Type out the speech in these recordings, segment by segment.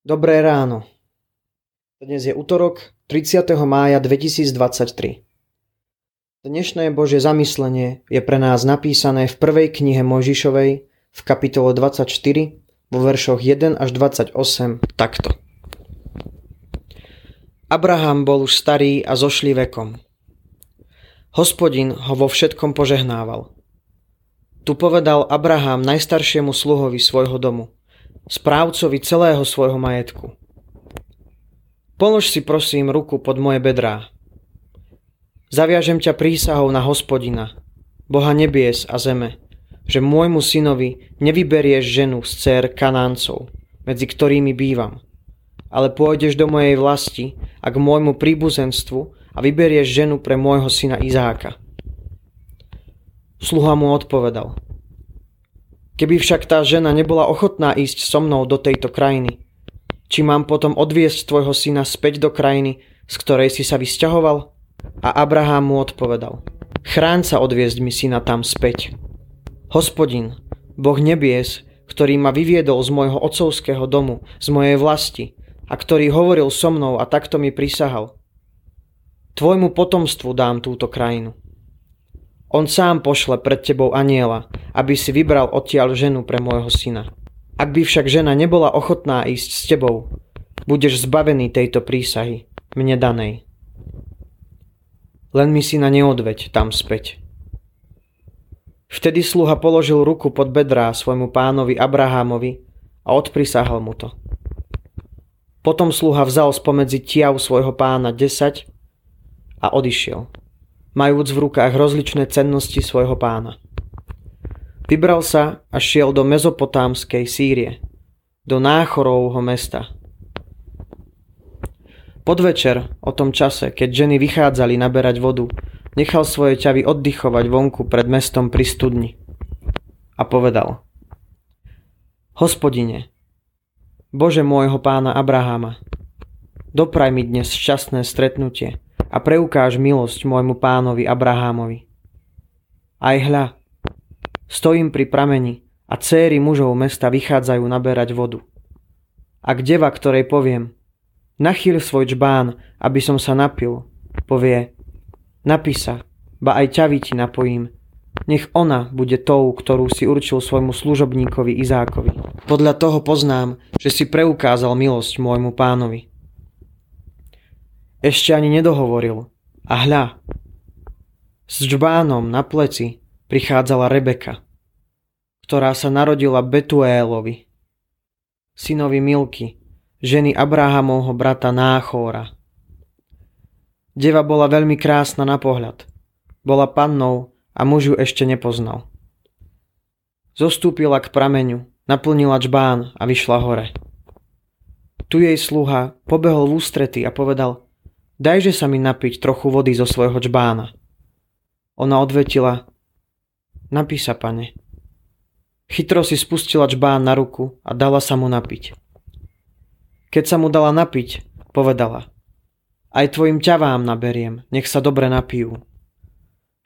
Dobré ráno. Dnes je útorok 30. mája 2023. Dnešné Božie zamyslenie je pre nás napísané v prvej knihe Mojžišovej v kapitole 24 vo veršoch 1 až 28 takto. Abraham bol už starý a zošlý vekom. Hospodin ho vo všetkom požehnával. Tu povedal Abraham najstaršiemu sluhovi svojho domu – správcovi celého svojho majetku. Polož si prosím ruku pod moje bedrá. Zaviažem ťa prísahou na hospodina, Boha nebies a zeme, že môjmu synovi nevyberieš ženu z dcer kanáncov, medzi ktorými bývam, ale pôjdeš do mojej vlasti a k môjmu príbuzenstvu a vyberieš ženu pre môjho syna Izáka. Sluha mu odpovedal – Keby však tá žena nebola ochotná ísť so mnou do tejto krajiny, či mám potom odviesť tvojho syna späť do krajiny, z ktorej si sa vysťahoval? A Abraham mu odpovedal, chráň sa odviesť mi syna tam späť. Hospodin, Boh nebies, ktorý ma vyviedol z môjho otcovského domu, z mojej vlasti, a ktorý hovoril so mnou a takto mi prisahal. Tvojmu potomstvu dám túto krajinu. On sám pošle pred tebou aniela, aby si vybral odtiaľ ženu pre môjho syna. Ak by však žena nebola ochotná ísť s tebou, budeš zbavený tejto prísahy, mne danej. Len mi syna neodveď tam späť. Vtedy sluha položil ruku pod bedrá svojmu pánovi Abrahámovi a odprisahal mu to. Potom sluha vzal spomedzi tiav svojho pána 10 a odišiel majúc v rukách rozličné cennosti svojho pána. Vybral sa a šiel do mezopotámskej Sýrie, do Náchorovho mesta. Podvečer, o tom čase, keď ženy vychádzali naberať vodu, nechal svoje ťavy oddychovať vonku pred mestom pri studni. A povedal Hospodine, Bože môjho pána Abraháma, dopraj mi dnes šťastné stretnutie – a preukáž milosť môjmu pánovi Abrahámovi. Aj hľa, stojím pri prameni a céry mužov mesta vychádzajú naberať vodu. Ak deva, ktorej poviem, nachýl svoj čbán, aby som sa napil, povie, napí sa, ba aj ťavy ti napojím, nech ona bude tou, ktorú si určil svojmu služobníkovi Izákovi. Podľa toho poznám, že si preukázal milosť môjmu pánovi. Ešte ani nedohovoril. A hľa, s džbánom na pleci prichádzala Rebeka, ktorá sa narodila Betuélovi, synovi Milky, ženy Abrahamovho brata Náchóra. Deva bola veľmi krásna na pohľad. Bola pannou a muž ju ešte nepoznal. Zostúpila k prameňu, naplnila čbán a vyšla hore. Tu jej sluha pobehol v ústrety a povedal – Dajže sa mi napiť trochu vody zo svojho čbána. Ona odvetila, napí sa, pane. Chytro si spustila čbán na ruku a dala sa mu napiť. Keď sa mu dala napiť, povedala, aj tvojim ťavám naberiem, nech sa dobre napijú.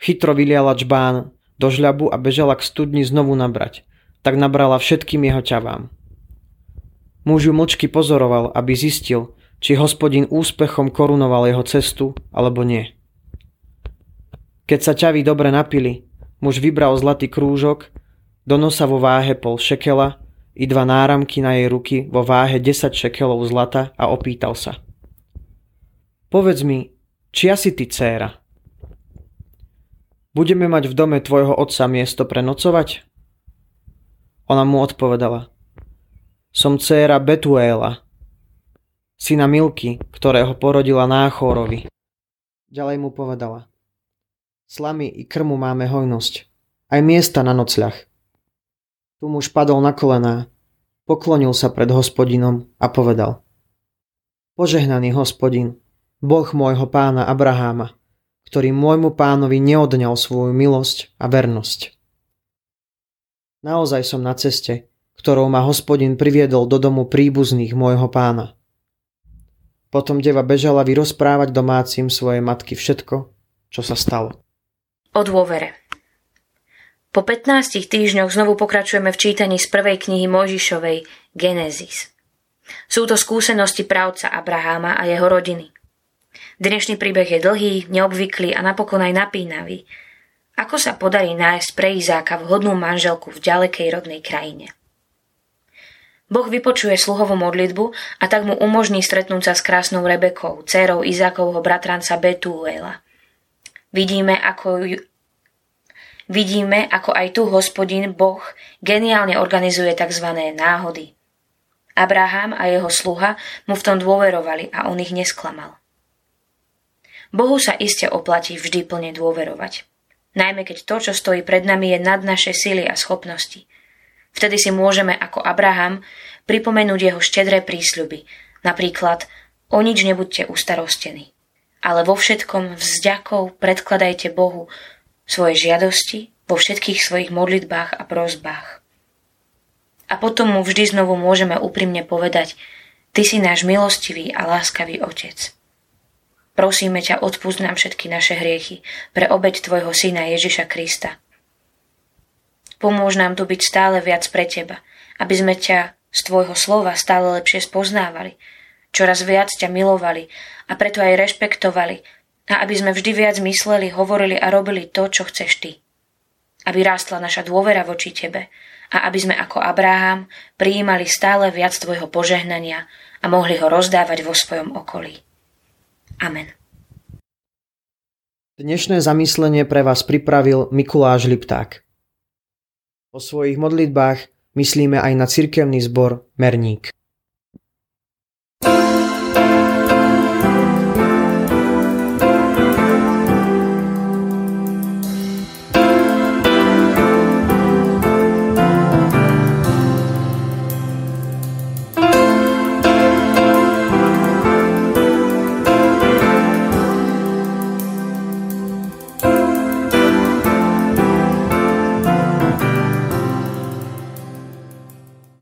Chytro vyliala čbán do žľabu a bežala k studni znovu nabrať, tak nabrala všetkým jeho ťavám. Muž ju mlčky pozoroval, aby zistil, či hospodin úspechom korunoval jeho cestu, alebo nie. Keď sa ťaví dobre napili, muž vybral zlatý krúžok, do nosa vo váhe pol šekela i dva náramky na jej ruky vo váhe 10 šekelov zlata a opýtal sa. Povedz mi, či asi ty dcéra? Budeme mať v dome tvojho otca miesto prenocovať? Ona mu odpovedala. Som dcéra Betuéla, syna Milky, ktorého porodila Náchorovi. Ďalej mu povedala. Slamy i krmu máme hojnosť, aj miesta na nocľah. Tu muž padol na kolená, poklonil sa pred hospodinom a povedal. Požehnaný hospodin, Boh môjho pána Abraháma, ktorý môjmu pánovi neodňal svoju milosť a vernosť. Naozaj som na ceste, ktorou ma hospodin priviedol do domu príbuzných môjho pána. Potom deva bežala vyrozprávať domácim svojej matky všetko, čo sa stalo. O dôvere. Po 15 týždňoch znovu pokračujeme v čítaní z prvej knihy Mojžišovej Genesis. Sú to skúsenosti právca Abraháma a jeho rodiny. Dnešný príbeh je dlhý, neobvyklý a napokon aj napínavý. Ako sa podarí nájsť pre Izáka vhodnú manželku v ďalekej rodnej krajine? Boh vypočuje sluhovú modlitbu a tak mu umožní stretnúť sa s krásnou Rebekou, dcérou Izákovho bratranca Betuela. Vidíme, ako ju, vidíme, ako aj tu hospodin Boh geniálne organizuje tzv. náhody. Abraham a jeho sluha mu v tom dôverovali a on ich nesklamal. Bohu sa iste oplatí vždy plne dôverovať. Najmä keď to, čo stojí pred nami, je nad naše sily a schopnosti. Vtedy si môžeme ako Abraham pripomenúť jeho štedré prísľuby. Napríklad, o nič nebuďte ustarostení. Ale vo všetkom vzďakov predkladajte Bohu svoje žiadosti vo všetkých svojich modlitbách a prozbách. A potom mu vždy znovu môžeme úprimne povedať, Ty si náš milostivý a láskavý Otec. Prosíme ťa, odpúsť nám všetky naše hriechy pre obeď Tvojho Syna Ježiša Krista. Pomôž nám tu byť stále viac pre Teba, aby sme ťa z Tvojho slova stále lepšie spoznávali, čoraz viac ťa milovali a preto aj rešpektovali a aby sme vždy viac mysleli, hovorili a robili to, čo chceš Ty. Aby rástla naša dôvera voči Tebe a aby sme ako Abraham prijímali stále viac Tvojho požehnania a mohli ho rozdávať vo svojom okolí. Amen. Dnešné zamyslenie pre vás pripravil Mikuláš Lipták. Po svojich modlitbách myslíme aj na cirkevný zbor Merník.